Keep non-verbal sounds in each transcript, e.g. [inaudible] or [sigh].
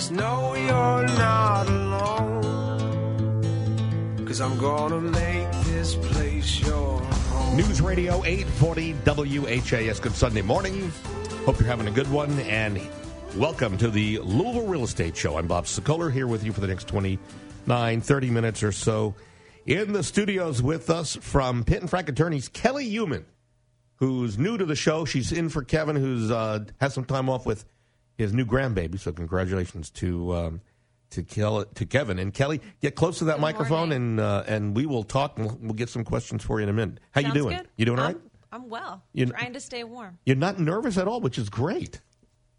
Just know you're not alone. Cause I'm gonna make this place your home. News Radio 840 WHAS. Good Sunday morning. Hope you're having a good one. And welcome to the Louisville Real Estate Show. I'm Bob Sokoler here with you for the next 29, 30 minutes or so. In the studios with us from Pitt and Frank attorneys, Kelly Human, who's new to the show. She's in for Kevin, who's uh, has some time off with his new grandbaby. So congratulations to um, to Kel- to Kevin and Kelly. Get close to that Good microphone, morning. and uh, and we will talk. And we'll, we'll get some questions for you in a minute. How Sounds you doing? Good. You doing all right? I'm well. You're, trying to stay warm. You're not nervous at all, which is great.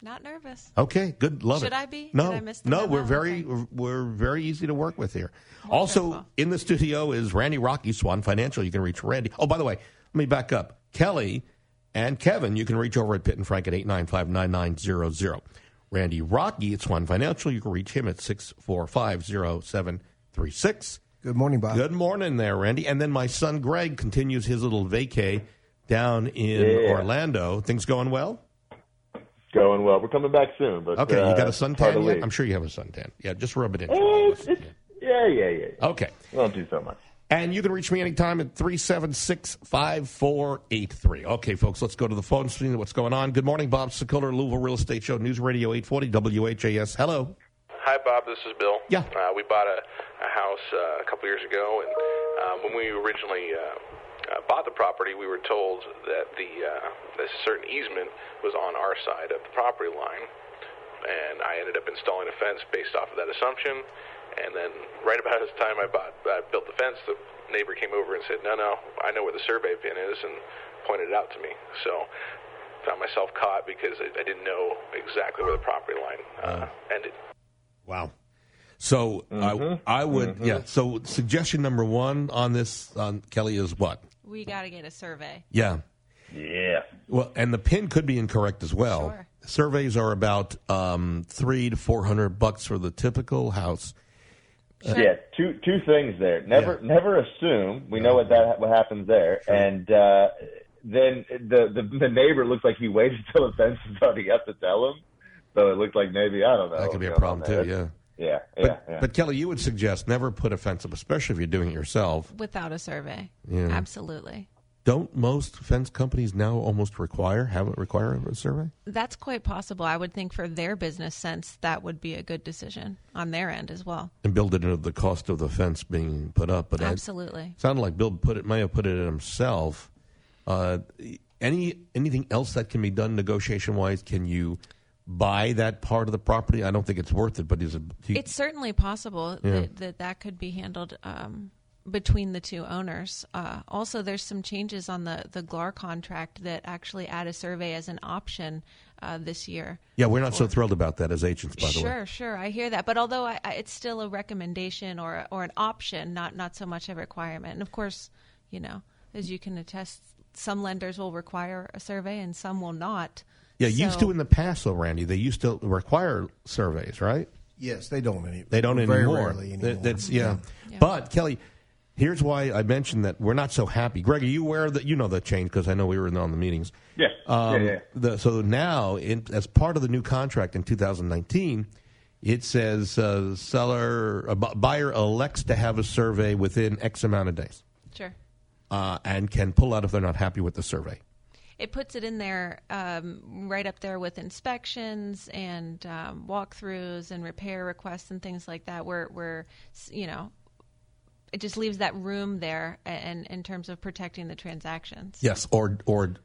Not nervous. Okay, good. Love it. Should I be? No, I no. We're very Okay. we're very easy to work with here. Also in the studio is Randy Rocky Swan Financial. You can reach Randy. Oh, by the way, let me back up. Kelly and Kevin, you can reach over at Pitt and Frank at eight nine five nine nine zero zero. Randy Rocky at Swan Financial, you can reach him at six four five zero seven three six. Good morning, Bob. Good morning there, Randy. And then my son Greg continues his little vacay down in Yeah. Orlando. Things going well? Going well. We're coming back soon, but Okay, you uh, got a suntan yet? I'm sure you have a suntan. Yeah, just rub it in. It's- it's- yeah, yeah, yeah. yeah. Okay. Won't do so much. And you can reach me anytime at 376 5483. Okay, folks, let's go to the phone, screen. what's going on. Good morning, Bob Sokoler, Louisville Real Estate Show, News Radio 840 WHAS. Hello. Hi, Bob. This is Bill. Yeah. Uh, we bought a, a house uh, a couple years ago, and um, when we originally uh, uh, bought the property, we were told that the uh, that a certain easement was on our side of the property line, and I ended up installing a fence based off of that assumption. And then, right about the time I bought, uh, built the fence, the neighbor came over and said, "No, no, I know where the survey pin is," and pointed it out to me. So. Found myself caught because I, I didn't know exactly where the property line uh, ended. Wow. So I, I would, yeah. So suggestion number one on this, on Kelly, is what? We got to get a survey. Yeah. Yeah. Well, and the pin could be incorrect as well. Sure. Surveys are about um, three to four hundred bucks for the typical house. Yeah, two two things there. Never Yeah. never assume. We know what that what happens there, and uh, then the, the the neighbor looks like he waited [laughs] till the fence was already up to tell him. So it looked like maybe I don't know. That could be a problem too. there. Yeah. Yeah, yeah, But, yeah. but Kelly, you would suggest never put a fence up, especially if you're doing it yourself. Without a survey. Yeah. Absolutely. Don't most fence companies now almost require have it require a survey? That's quite possible. I would think for their business sense, that would be a good decision on their end as well. and build it into the cost of the fence being put up. But Absolutely. sounded like Bill put it may have put it in himself. Uh, any anything else that can be done negotiation wise? Can you buy that part of the property? I don't think it's worth it, but is it? he- It's certainly possible Yeah. that, that that could be handled um, between the two owners. Uh, also, there's some changes on the, the GLAR contract that actually add a survey as an option uh, this year. yeah, we're not so thrilled about that as agents, by the way. Sure, sure, I hear that. But although I, I, it's still a recommendation or or an option, not not so much a requirement. And of course, you know, as you can attest, some lenders will require a survey and some will not. Yeah, used to in the past, though, Randy. They used to require surveys, right? Yes, they don't any. They don't very anymore. That- That's yeah. Yeah. But Kelly, here's why I mentioned that we're not so happy. Greg, are you aware that you know the change because I know we were in on the meetings. Yeah. Um, yeah, yeah. The, so now, in, as part of the new contract in 2019, it says uh, seller a bu- buyer elects to have a survey within X amount of days, Sure. uh, and can pull out if they're not happy with the survey. It puts it in there um, right up there with inspections and um, walkthroughs and repair requests and things like that. Where, where you know, it just leaves that room there, and in terms of protecting the transactions. Yes, or or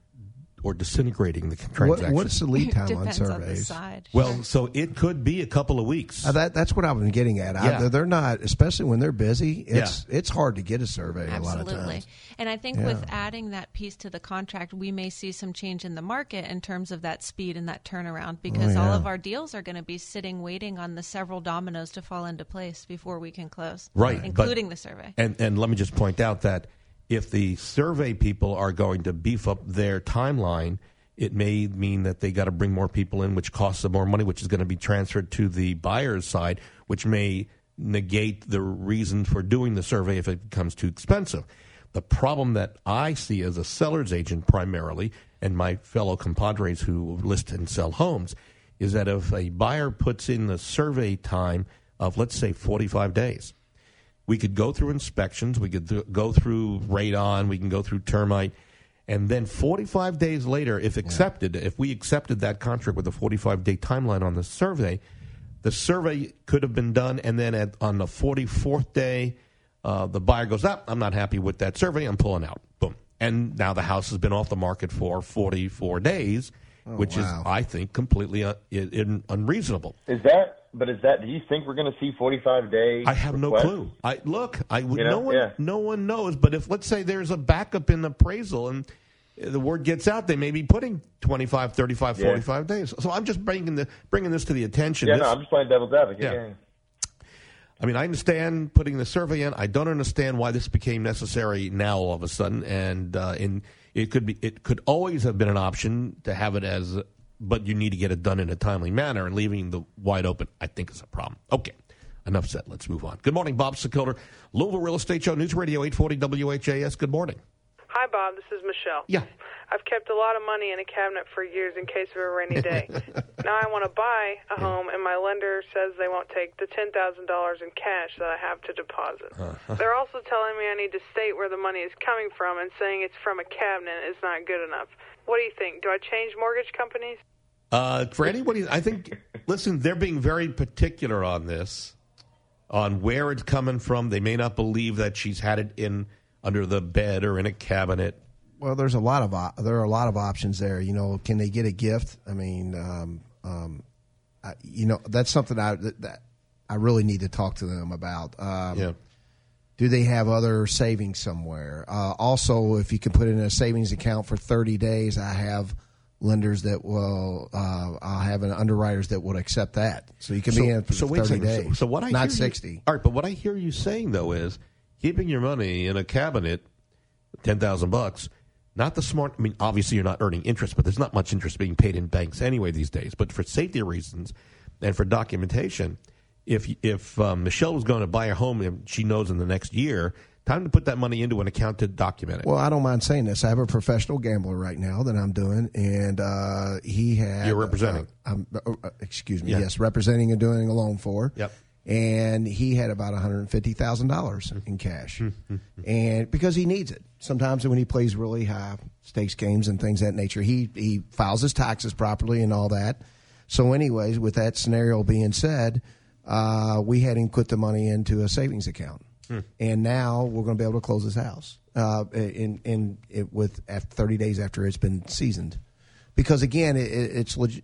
or disintegrating the What, transaction. what's the lead [laughs] time on Depends on surveys? well, so it could be a couple of weeks. Uh, that, that's what I've been getting at. I- Yeah. they're not, especially when they're busy. It's it's hard to get a survey a lot of Absolutely. times. And I think Yeah. with adding that piece to the contract, we may see some change in the market in terms of that speed and that turnaround because all Oh, yeah. of our deals are going to be sitting waiting on the several dominoes to fall into place before we can close. Right, but- Including the survey. And and let me just point out that if the survey people are going to beef up their timeline, it may mean that they got to bring more people in, which costs them more money, which is going to be transferred to the buyer's side, which may negate the reason for doing the survey if it becomes too expensive. The problem that I see as a seller's agent primarily, and my fellow compadres who list and sell homes, is that if a buyer puts in the survey time of, let's say, 45 days, we could go through inspections, we could th- go through radon, we can go through termite, and then 45 days later, if accepted, if we accepted that contract with a 45 day timeline on the survey, the survey could have been done, and then at, on the 44th day, uh, the buyer goes, up. I'm not happy with that survey. I'm pulling out. Boom. And now the house has been off the market for 44 days, which wow. is, I think, completely un- in, unreasonable. Is that? But is that? Do you think we're going to see 45 days? I have no clue. I look. I. You know, no one. yeah. No one knows. But if let's say there's a backup in appraisal and the word gets out, they may be putting 25, 35, Yeah. 45 days. So I'm just bringing the bringing this to the attention. Yeah, This- no, I'm just playing devil's advocate. Yeah. Yeah. I mean, I understand putting the survey in. I don't understand why this became necessary now all of a sudden. And uh, in it could be it could always have been an option to have it as, but you need to get it done in a timely manner. And leaving the wide open, I think, is a problem. Okay, enough said. Let's move on. Good morning, Bob Sokoler, Louisville Real Estate Show, News Radio 840 WHAS. Good morning. Hi, Bob. This is Michelle. Yeah. I've kept a lot of money in a cabinet for years in case of a rainy day. [laughs] now I want to buy a home, and my lender says they won't take the $10,000 in cash that I have to deposit. They're also telling me I need to state where the money is coming from and saying it's from a cabinet is not good enough. What do you think? Do I change mortgage companies? Uh, for anybody, I think, listen, they're being very particular on this, on where it's coming from. They may not believe that she's had it in under the bed or in a cabinet. Well, there's a lot of op- there are a lot of options there. You know, can they get a gift? I mean, um, um, I, you know, that's something I that, that I really need to talk to them about. Um, Yeah. Do they have other savings somewhere? Uh, also, if you can put in a savings account for 30 days, I have lenders that will. Uh, I'll have an underwriters that would accept that. So you can be in for so wait a 30 second. So- days. So, what I not hear you- 60. all right, but what I hear you saying though is keeping your money in a cabinet, ten thousand bucks. Not the smart. I mean, obviously you're not earning interest, but there's not much interest being paid in banks anyway these days. But for safety reasons and for documentation, if if um, Michelle was going to buy a home and she knows in the next year, time to put that money into an account to document it. Well, I don't mind saying this. I have a professional gambler right now that I'm doing, and uh, he had. You're representing. Uh, I'm, uh, uh, excuse me. Yeah. Yes, representing and doing a loan for. Yep. And he had about one hundred fifty thousand dollars hmm. in cash, hmm, hmm, and because he needs it. Sometimes when he plays really high stakes games and things of that nature, he he files his taxes properly and all that. So, anyways, with that scenario being said, uh, we had him put the money into a savings account, and now we're going to be able to close his house uh, in in it with after thirty days after it's been seasoned, because again, it, it- it's legit.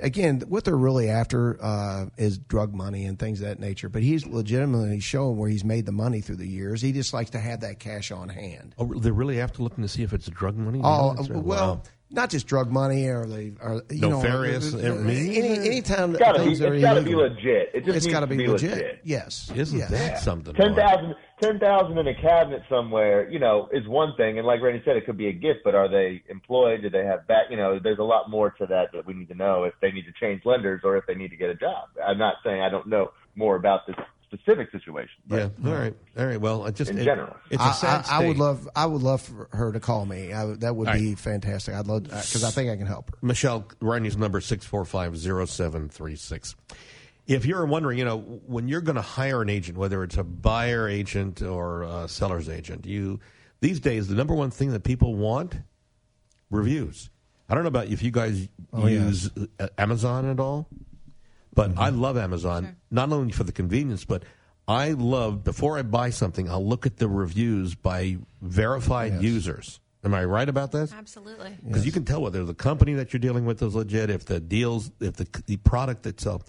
Again, what they're really after uh, is drug money and things of that nature. But he's legitimately showing where he's made the money through the years. He just likes to have that cash on hand. oh, they're really after looking to see if it's drug money. Oh well, Wow. Not just drug money or they are you Nefarious, know uh, means? any anytime It's gotta be. things It's are gotta be legit. It just It's needs got to to be be legit. legit. Yes, isn't yes. that something? Ten Mark? thousand, ten thousand in a cabinet somewhere, you know, is one thing. And like Randy said, it could be a gift, but are they employed? Do they have back? You know, there's a lot more to that that we need to know if they need to change lenders or if they need to get a job. I'm not saying I don't know more about this specific situation. But Yeah. All right. All right. Well, it just In it- general. it's a I, sad I, I would love I would love for her to call me. I, that would All be right. fantastic. I'd love because I think I can help her. Michelle, Rodney's number six four five zero seven three six. If you're wondering, you know, when you're going to hire an agent, whether it's a buyer agent or a seller's agent, you these days the number one thing that people want reviews. I don't know about if you guys Oh, use uh, Amazon at all, but I love Amazon not only for the convenience, but I love before I buy something, I'll look at the reviews by verified Yes. users. Am I right about this? Absolutely. because you can tell whether the company that you're dealing with is legit, if the deals, if the the product itself.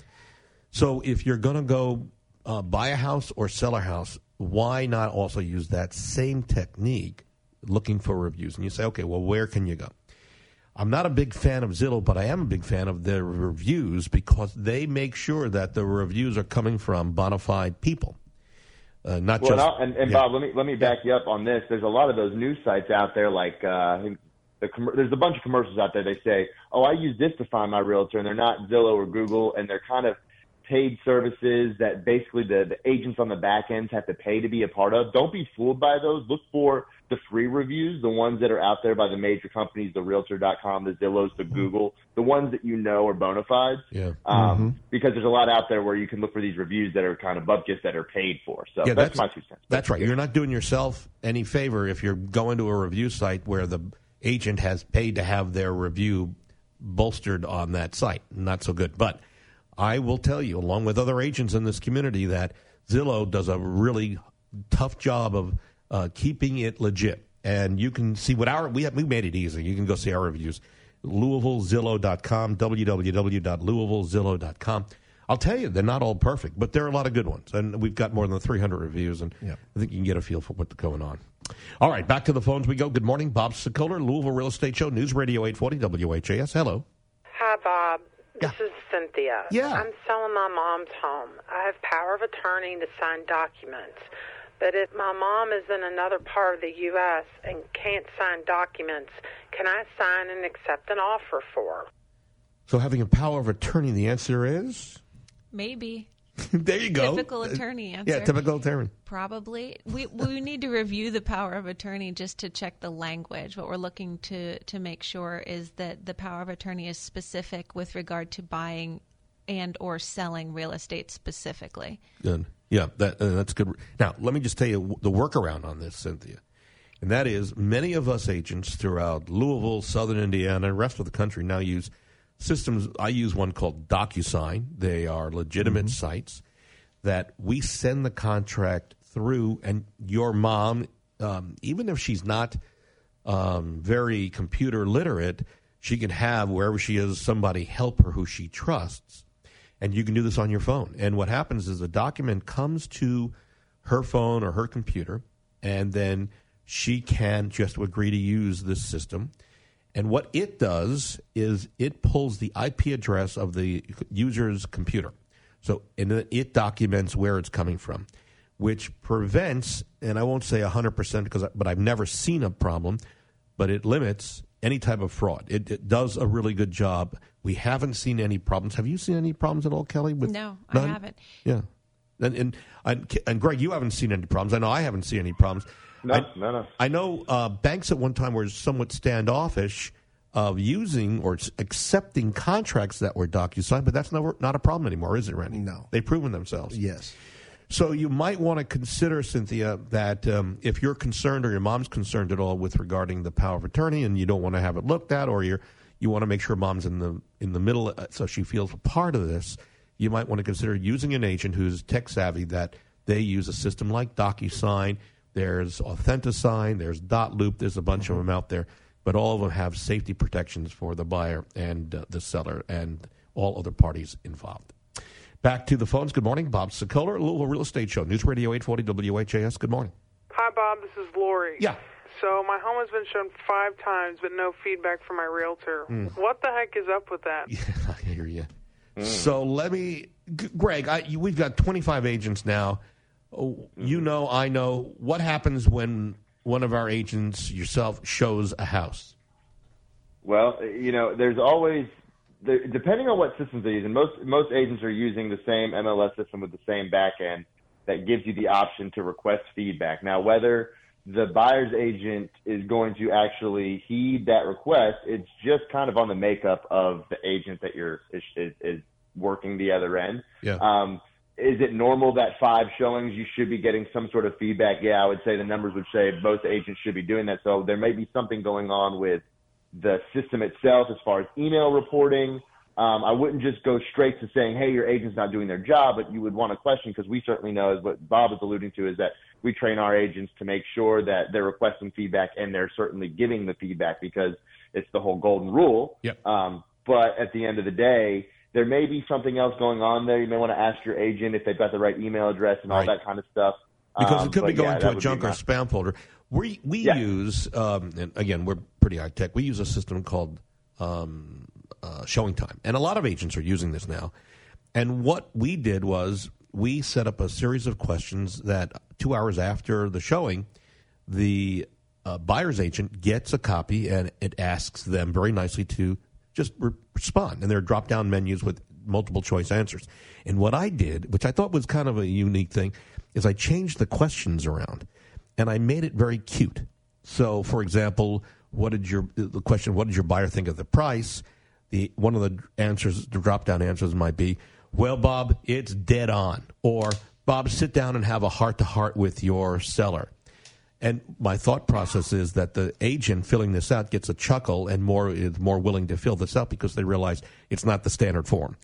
So if you're going to go uh, buy a house or sell a house, why not also use that same technique, looking for reviews? And you say, okay, well, where can you go? I'm not a big fan of Zillow, but I am a big fan of their reviews because they make sure that the reviews are coming from bona fide people, uh, not Well, and, just. And, and yeah. Bob, let me let me back you up on this. There's a lot of those news sites out there, like uh, the com- there's a bunch of commercials out there. They say, "Oh, I use this to find my realtor," and they're not Zillow or Google, and they're kind of paid services that basically the, the agents on the back ends have to pay to be a part of. Don't be fooled by those. Look for the free reviews, the ones that are out there by the major companies, the Realtor.com, the Zillows, the Google, the ones that you know are bona fides. Yeah. Um, Because there's a lot out there where you can look for these reviews that are kind of bupkis that are paid for. So Yeah, that's, that's- my two cents. That's right. You're not doing yourself any favor if you're going to a review site where the agent has paid to have their review bolstered on that site. Not so good. But I will tell you, along with other agents in this community, that Zillow does a really tough job of uh, keeping it legit. And you can see what our we have, we made it easy. You can go see our reviews. LouisvilleZillow.com, www.louisvillezillow.com. I'll tell you, they're not all perfect, but there are a lot of good ones. And we've got more than 300 reviews, and Yep. I think you can get a feel for what's going on. All right, back to the phones we go. Good morning. Bob Sokoler, Louisville Real Estate Show, News Radio 840 WHAS. Hello. Hi, Bob. This Yeah. is Cynthia. Yeah. I'm selling my mom's home. I have power of attorney to sign documents. But if my mom is in another part of the U.S. and can't sign documents, can I sign and accept an offer for her? So, having a power of attorney, the answer is Maybe. [laughs] there you go. Typical attorney answer. Yeah, typical attorney. Probably. We we [laughs] need to review the power of attorney just to check the language. What we're looking to to make sure is that the power of attorney is specific with regard to buying and or selling real estate specifically. Good. Yeah, that, uh, that's good. Now, let me just tell you the workaround on this, Cynthia. And that is many of us agents throughout Louisville, Southern Indiana, and rest of the country now use systems. I use one called DocuSign. They are legitimate sites that we send the contract through, and your mom, um, even if she's not um, very computer literate, she can have wherever she is somebody help her who she trusts, and you can do this on your phone. And what happens is the document comes to her phone or her computer, and then she can she has to agree to use this system. And what it does is it pulls the IP address of the user's computer. So, and it documents where it's coming from, which prevents, and I won't say 100% because, I- but I've never seen a problem, but it limits any type of fraud. It, it does a really good job. We haven't seen any problems. Have you seen any problems at all, Kelly? With No, I haven't. Yeah. And, and, and, and Greg, you haven't seen any problems. I know I haven't seen any problems. No, I, no, no. I know uh, banks at one time were somewhat standoffish of using or accepting contracts that were DocuSign, but that's never, not a problem anymore, is it, Randy? No. They've proven themselves. Yes. So you might want to consider, Cynthia, that um, if you're concerned or your mom's concerned at all with regarding the power of attorney, and you don't want to have it looked at, or you're you want to make sure mom's in the in the middle, uh, so she feels a part of this, you might want to consider using an agent who's tech savvy. That they use a system like DocuSign. There's Authentisign. There's DotLoop. There's a bunch of them out there, but all of them have safety protections for the buyer and uh, the seller and all other parties involved. Back to the phones. Good morning. Bob Sokoler, Louisville Real Estate Show. News Radio 840 WHAS. Good morning. Hi, Bob. This is Lori. Yeah. So my home has been shown five times, but no feedback from my realtor. What the heck is up with that? [laughs] Hmm. I hear you. So let me, G- Greg, I, you, we've got 25 agents now. Oh, You know, I know. What happens when one of our agents, yourself, shows a house? Well, you know, there's always depending on what systems they use, and most most agents are using the same MLS system with the same backend that gives you the option to request feedback. Now, whether the buyer's agent is going to actually heed that request, it's just kind of on the makeup of the agent that you're is, is, is working the other end. Yeah. Um, is it normal that five showings you should be getting some sort of feedback? Yeah, I would say the numbers would say most agents should be doing that. So there may be something going on with the system itself as far as email reporting. Um, I wouldn't just go straight to saying, hey, your agent's not doing their job, but you would want to question because we certainly know, as what Bob is alluding to, is that we train our agents to make sure that they're requesting feedback and they're certainly giving the feedback because it's the whole golden rule. Yep. Um, but at the end of the day, there may be something else going on there. You may want to ask your agent if they've got the right email address and all Right. that kind of stuff. Because Um, it could be going yeah, to a junk or spam folder. We we Yeah. use, um, and again, we're pretty high tech. We use a system called um, uh, Showing Time, and a lot of agents are using this now. And what we did was we set up a series of questions that two hours after the showing, the uh, buyer's agent gets a copy and it asks them very nicely to just re- respond. And there are drop down menus with multiple choice answers. And what I did, which I thought was kind of a unique thing, is I changed the questions around and I made it very cute. So, for example, what did your the question? What did your buyer think of the price? The one of the answers, the drop down answers might be, "Well, Bob, it's dead on," or "Bob, sit down and have a heart to heart with your seller." And my thought process is that the agent filling this out gets a chuckle and more is more willing to fill this out because they realize it's not the standard form.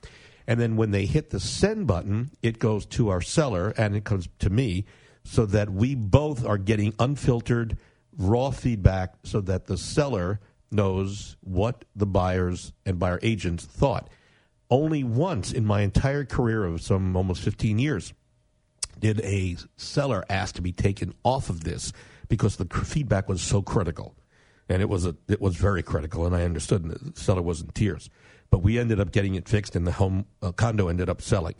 And then when they hit the send button, it goes to our seller and it comes to me so that we both are getting unfiltered, raw feedback so that the seller knows what the buyers and buyer agents thought. Only once in my entire career of some almost 15 years did a seller ask to be taken off of this because the feedback was so critical, and it was a, it was very critical, and I understood. And the seller was in tears, but we ended up getting it fixed, and the home uh, condo ended up selling.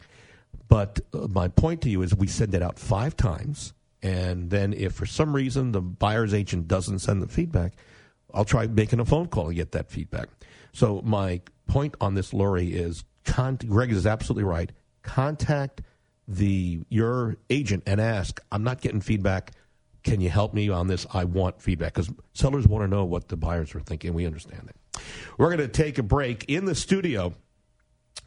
But uh, my point to you is, we send it out five times, and then if for some reason the buyer's agent doesn't send the feedback, I'll try making a phone call and get that feedback. So my point on this, Lori, is con- Greg is absolutely right. Contact the your agent and ask, I'm not getting feedback. Can you help me on this? I want feedback because sellers want to know what the buyers are thinking. We understand that. We're going to take a break in the studio.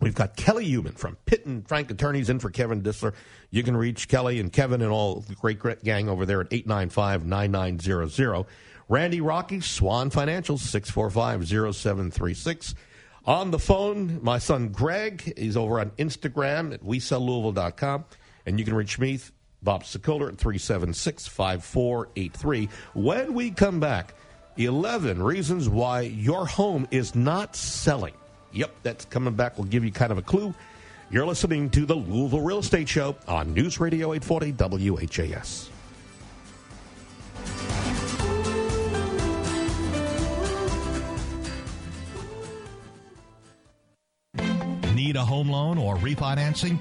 We've got Kelly Human from Pitt and Frank Attorneys in for Kevin Disler. You can reach Kelly and Kevin and all the great, great gang over there at 895 9900. Randy Rocky, Swan Financial, 645 0736. On the phone, my son Greg. He's over on Instagram at WeSellLouisville.com. And you can reach me, Bob Sokoler, at 376 5483. When we come back, 11 reasons why your home is not selling. Yep, that's coming back. We'll give you kind of a clue. You're listening to the Louisville Real Estate Show on News Radio 840 WHAS. Need a home loan or refinancing?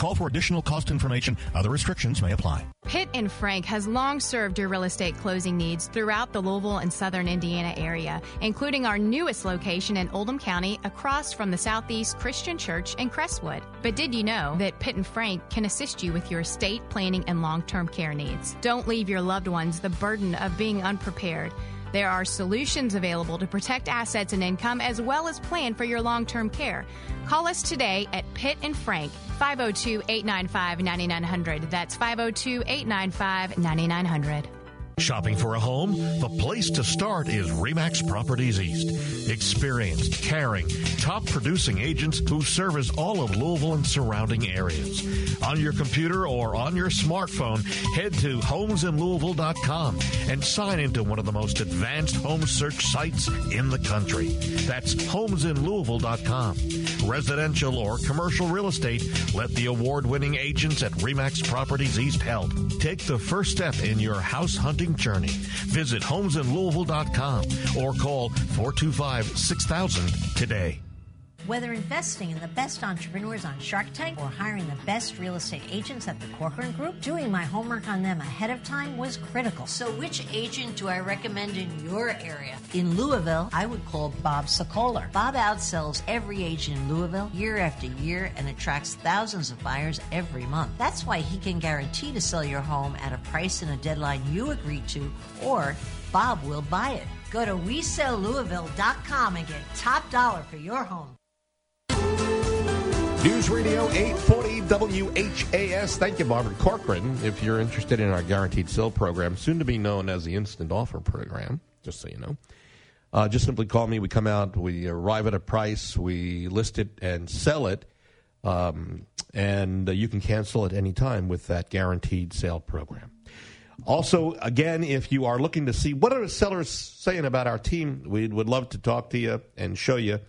Call for additional cost information. Other restrictions may apply. Pitt and Frank has long served your real estate closing needs throughout the Louisville and southern Indiana area, including our newest location in Oldham County across from the Southeast Christian Church in Crestwood. But did you know that Pitt and Frank can assist you with your estate planning and long term care needs? Don't leave your loved ones the burden of being unprepared. There are solutions available to protect assets and income as well as plan for your long term care. Call us today at Pitt and Frank, 502 895 9900. That's 502 895 9900. Shopping for a home? The place to start is Remax Properties East. Experienced, caring, top producing agents who service all of Louisville and surrounding areas. On your computer or on your smartphone, head to homesinlouisville.com and sign into one of the most advanced home search sites in the country. That's homesinlouisville.com. Residential or commercial real estate, let the award winning agents at Remax Properties East help. Take the first step in your house hunting journey. Visit homesinlouisville.com or call 425 6000 today. Whether investing in the best entrepreneurs on Shark Tank or hiring the best real estate agents at the Corcoran Group, doing my homework on them ahead of time was critical. So, which agent do I recommend in your area? In Louisville, I would call Bob Sokoler. Bob outsells every agent in Louisville year after year and attracts thousands of buyers every month. That's why he can guarantee to sell your home at a price and a deadline you agreed to, or Bob will buy it. Go to WeSellLouisville.com and get top dollar for your home. News Radio 840 WHAS. Thank you, Barbara Corcoran. If you're interested in our guaranteed sale program, soon to be known as the Instant Offer Program, just so you know, uh, just simply call me. We come out, we arrive at a price, we list it and sell it, um, and uh, you can cancel at any time with that guaranteed sale program. Also, again, if you are looking to see what are the sellers saying about our team, we would love to talk to you and show you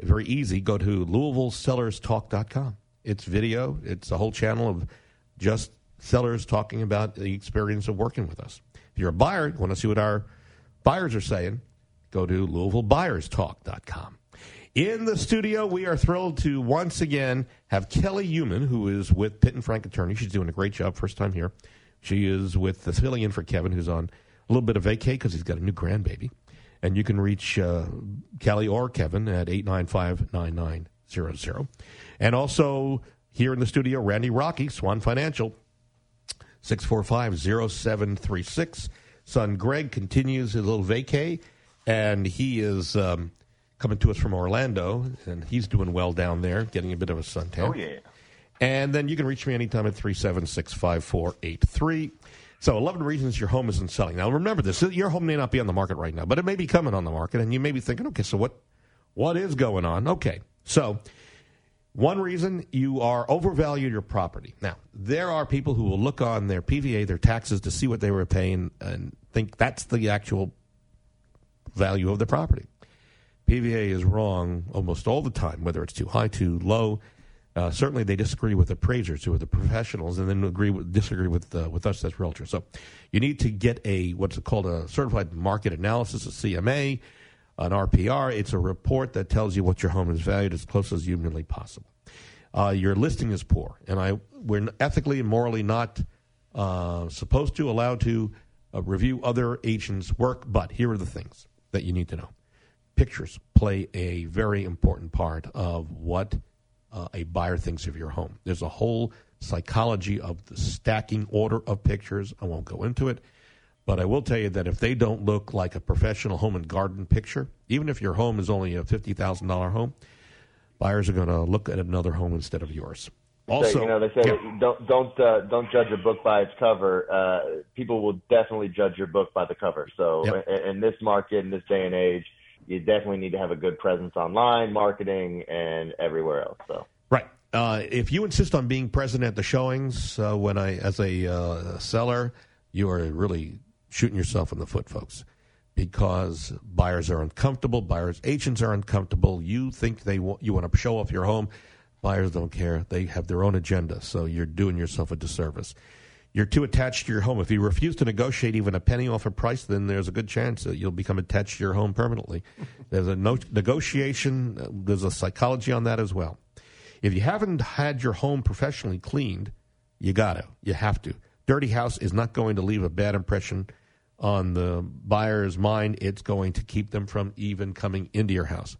very easy. Go to LouisvilleSellersTalk.com. It's video. It's a whole channel of just sellers talking about the experience of working with us. If you're a buyer, want to see what our buyers are saying, go to LouisvilleBuyersTalk.com. In the studio, we are thrilled to once again have Kelly Human, who is with Pitt and Frank Attorney. She's doing a great job, first time here. She is with the filling in for Kevin, who's on a little bit of vacay because he's got a new grandbaby. And you can reach uh, Kelly or Kevin at 895 9900. And also here in the studio, Randy Rocky, Swan Financial, 645 0736. Son Greg continues his little vacay, and he is um, coming to us from Orlando, and he's doing well down there, getting a bit of a suntan. Oh, yeah. And then you can reach me anytime at 376 5483. So, 11 reasons your home isn't selling. Now, remember this your home may not be on the market right now, but it may be coming on the market, and you may be thinking, okay, so what, what is going on? Okay, so one reason you are overvalued your property. Now, there are people who will look on their PVA, their taxes, to see what they were paying and think that's the actual value of the property. PVA is wrong almost all the time, whether it's too high, too low. Uh, certainly, they disagree with appraisers who are the professionals, and then agree with, disagree with uh, with us as realtors. So, you need to get a what's called a certified market analysis, a CMA, an RPR. It's a report that tells you what your home is valued as close as humanly possible. Uh, your listing is poor, and I we're ethically and morally not uh, supposed to allow to uh, review other agents' work. But here are the things that you need to know pictures play a very important part of what uh, a buyer thinks of your home. There's a whole psychology of the stacking order of pictures. I won't go into it, but I will tell you that if they don't look like a professional home and garden picture, even if your home is only a $50,000 home, buyers are going to look at another home instead of yours. Also, so, you know, they say yeah. don't don't uh, don't judge a book by its cover. Uh, people will definitely judge your book by the cover. So, Yep. in, in this market, in this day and age, you definitely need to have a good presence online, marketing, and everywhere else. So, Right. Uh, if you insist on being present at the showings, uh, when I, as a uh, seller, you are really shooting yourself in the foot, folks, because buyers are uncomfortable. Buyers agents are uncomfortable. You think they want you want to show off your home. Buyers don't care. They have their own agenda. So you're doing yourself a disservice. You're too attached to your home. If you refuse to negotiate even a penny off a price, then there's a good chance that you'll become attached to your home permanently. [laughs] There's a no- negotiation. uh, There's a psychology on that as well. If you haven't had your home professionally cleaned, you got to. You have to. Dirty house is not going to leave a bad impression on the buyer's mind. It's going to keep them from even coming into your house.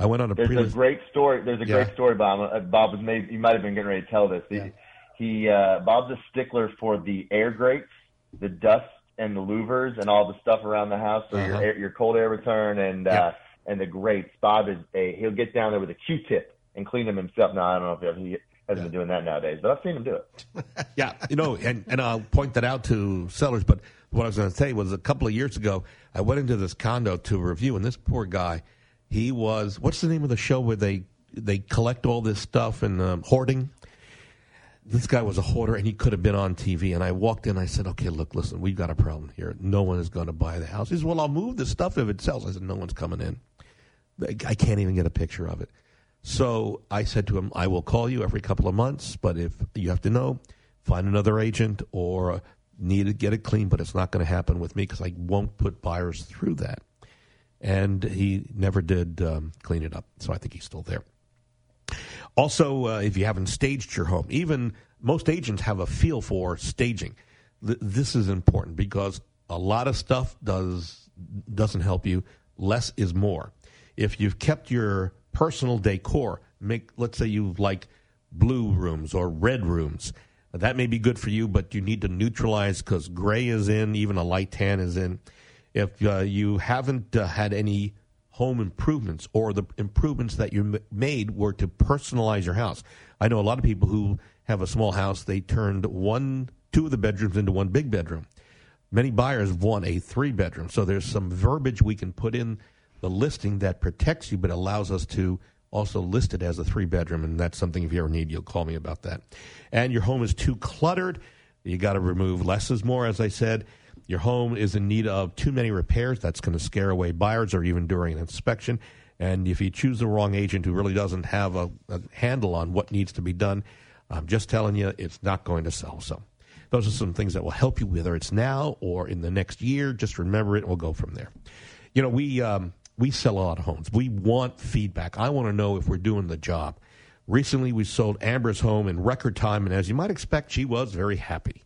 I went on a there's pre a great story. There's a Yeah. great story, Bob. Uh, Bob was maybe you might have been getting ready to tell this. He, he uh, Bob's a stickler for the air grates, the dust and the louvers, and all the stuff around the house. So your Uh-huh. air, your cold air return and uh, and the grates. Bob is a he'll get down there with a Q-tip and clean them himself. Now I don't know if he hasn't been doing that nowadays, but I've seen him do it. [laughs] yeah, you know, and, and I'll point that out to sellers. But what I was going to say was a couple of years ago, I went into this condo to review, and this poor guy, he was what's the name of the show where they they collect all this stuff and um, hoarding? This guy was a hoarder, and he could have been on TV. And I walked in, I said, "Okay, look, listen, we've got a problem here. No one is going to buy the house." He says, "Well, I'll move the stuff if it sells." I said, "No one's coming in. I can't even get a picture of it." So I said to him, I will call you every couple of months, but if you have to know, find another agent or need to get it clean, but it's not going to happen with me because I won't put buyers through that. And he never did um, clean it up. So I think he's still there. Also, uh, if you haven't staged your home, even most agents have a feel for staging. Th- this is important because a lot of stuff does doesn't help you. Less is more. If you've kept your personal decor, make let's say you like blue rooms or red rooms, that may be good for you, but you need to neutralize because gray is in, even a light tan is in. If uh, you haven't uh, had any home improvements or the improvements that you made were to personalize your house. I know a lot of people who have a small house, they turned one, two of the bedrooms into one big bedroom. Many buyers want a three bedroom. So there's some verbiage we can put in the listing that protects you, but allows us to also list it as a three bedroom. And that's something if you ever need, you'll call me about that. And your home is too cluttered. You got to remove less is more, as I said. Your home is in need of too many repairs. That's going to scare away buyers or even during an inspection. And if you choose the wrong agent who really doesn't have a, a handle on what needs to be done, I'm just telling you, it's not going to sell. So those are some things that will help you, whether it's now or in the next year. Just remember it, and we'll go from there. You know, we um, we sell a lot of homes. We want feedback. I want to know if we're doing the job. Recently, we sold Amber's home in record time, and as you might expect, she was very happy.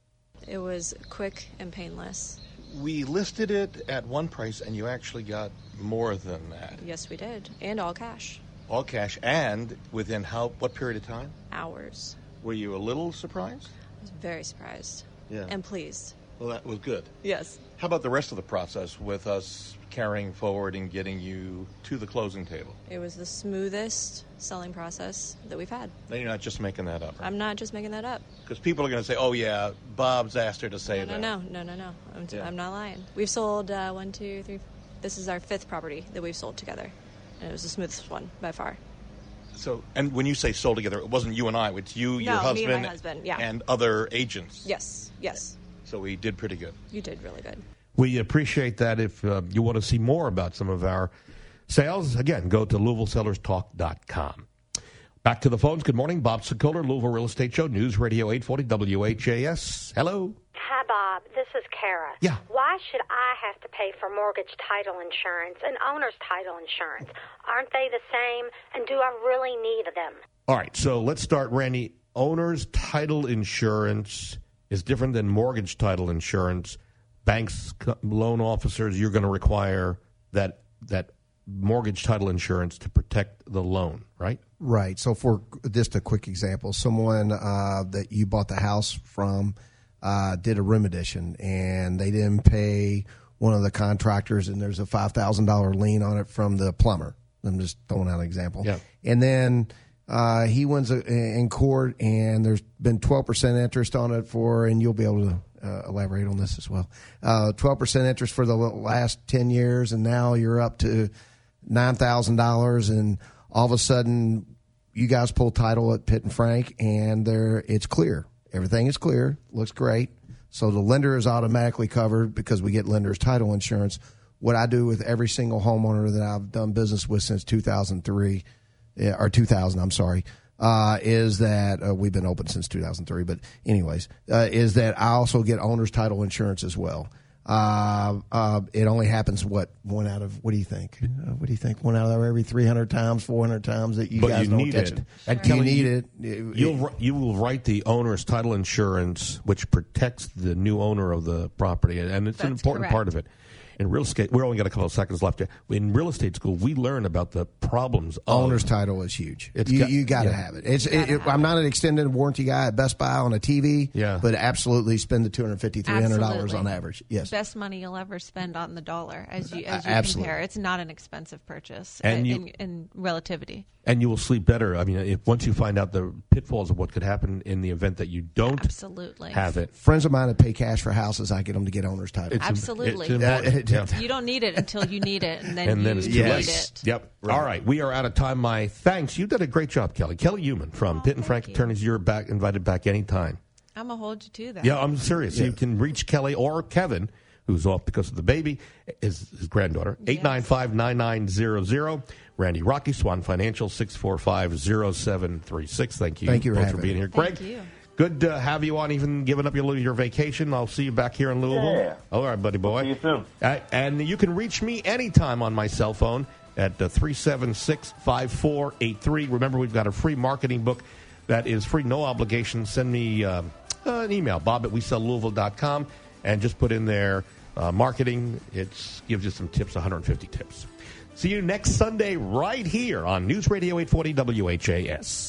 It was quick and painless. We listed it at one price, and you actually got more than that. Yes, we did, and all cash. All cash, and within how what period of time? Hours. Were you a little surprised? I was very surprised. Yeah. And pleased. Well, that was good. Yes. How about the rest of the process with us carrying forward and getting you to the closing table? It was the smoothest selling process that we've had. Then you're not just making that up, I'm not just making that up. Because people are going to say, "Oh yeah, Bob's asked her to say No, that." no, no, no, no. I'm, Yeah. I'm not lying. We've sold uh, one, two, three. This is our fifth property that we've sold together, and it was the smoothest one by far. So, and when you say sold together, it wasn't you and I. It's you, your No, me husband, and my husband, yeah. and other agents. Yes, yes, So we did pretty good. you did really good. We appreciate that. If uh, you want to see more about some of our sales, again, go to LouisvilleSellersTalk.com. Back to the phones. Good morning. Bob Sokoler, Louisville Real Estate Show, News Radio 840 WHAS. Hello. Hi, Bob. This is Kara. Yeah. Why should I have to pay for mortgage title insurance and owner's title insurance? Aren't they the same? And do I really need them? All right, so let's start, Randy. Owner's title insurance is different than mortgage title insurance. Banks, loan officers, you're going to require that that mortgage title insurance to protect the loan, right? Right. So, for just a quick example, someone uh, that you bought the house from uh, did a room addition and they didn't pay one of the contractors, and there's a five thousand dollar lien on it from the plumber. I'm just throwing out an example. Yeah. And then uh, he wins a, in court, and there's been 12 percent interest on it for, and you'll be able to uh, elaborate on this as well. Uh, 12 percent interest for the last 10 years, and now you're up to nine thousand dollars, and all of a sudden you guys pull title at Pitt and Frank, and there it's clear. Everything is clear, looks great. So the lender is automatically covered because we get lender's title insurance. What I do with every single homeowner that I've done business with since 2003, eh, or 2000, I'm sorry, uh, is that uh, we've been open since 2003. But anyways, uh, is that I also get owner's title insurance as well. Uh, uh, it only happens what one out of what do you think? Uh, what do you think? One out of every 300 times, 400 times that you but guys you don't need catch it. it. And you Kelly, need you, it. It- You'll you will write the owner's title insurance, which protects the new owner of the property, and- and it's an important correct. part of it. In real estate, we're only got a couple of seconds left. In real estate school, we learn about the problems. Of, Owner's title is huge. It's you got- you got to yeah. have it. It's. It, it- I'm not an extended warranty guy at Best Buy on a TV. Yeah. But absolutely spend the 250 300 dollars on average. Yes. Best money you'll ever spend on the dollar as you as Uh, you absolutely. compare. It's not an expensive purchase And in, you- in, in relativity. And you will sleep better. I mean, if once you find out the pitfalls of what could happen in the event that you don't Absolutely. have it, Friends of mine that pay cash for houses, I get them to get owner's title. It's im- Absolutely. it's. Yeah. You don't need it until you need it, and then, and then you it's too need late. it. Yep. All right, we are out of time. My thanks. You did a great job, Kelly. Kelly Human from oh, Pitt and Frank Attorneys. You're back invited back anytime. I'm gonna hold you to that. Yeah, I'm serious. You can reach Kelly or Kevin, who's off because of the baby, is his granddaughter, 895 9900. Randy Rocky, Swan Financial, 645 0736. Thank you, Thank you for both for having being me. here. Thank Greg, you. good to have you on, even giving up your, your vacation. I'll see you back here in Louisville. Yeah. All right, buddy boy. See you soon. Uh, and you can reach me anytime on my cell phone at uh, 376 5483. Remember, we've got a free marketing book that is free, no obligation. Send me uh, uh, an email, bob at wesellouisville.com, and just put in there uh, marketing. It gives you some tips, 150 tips. See you next Sunday right here on News Radio 840 WHAS.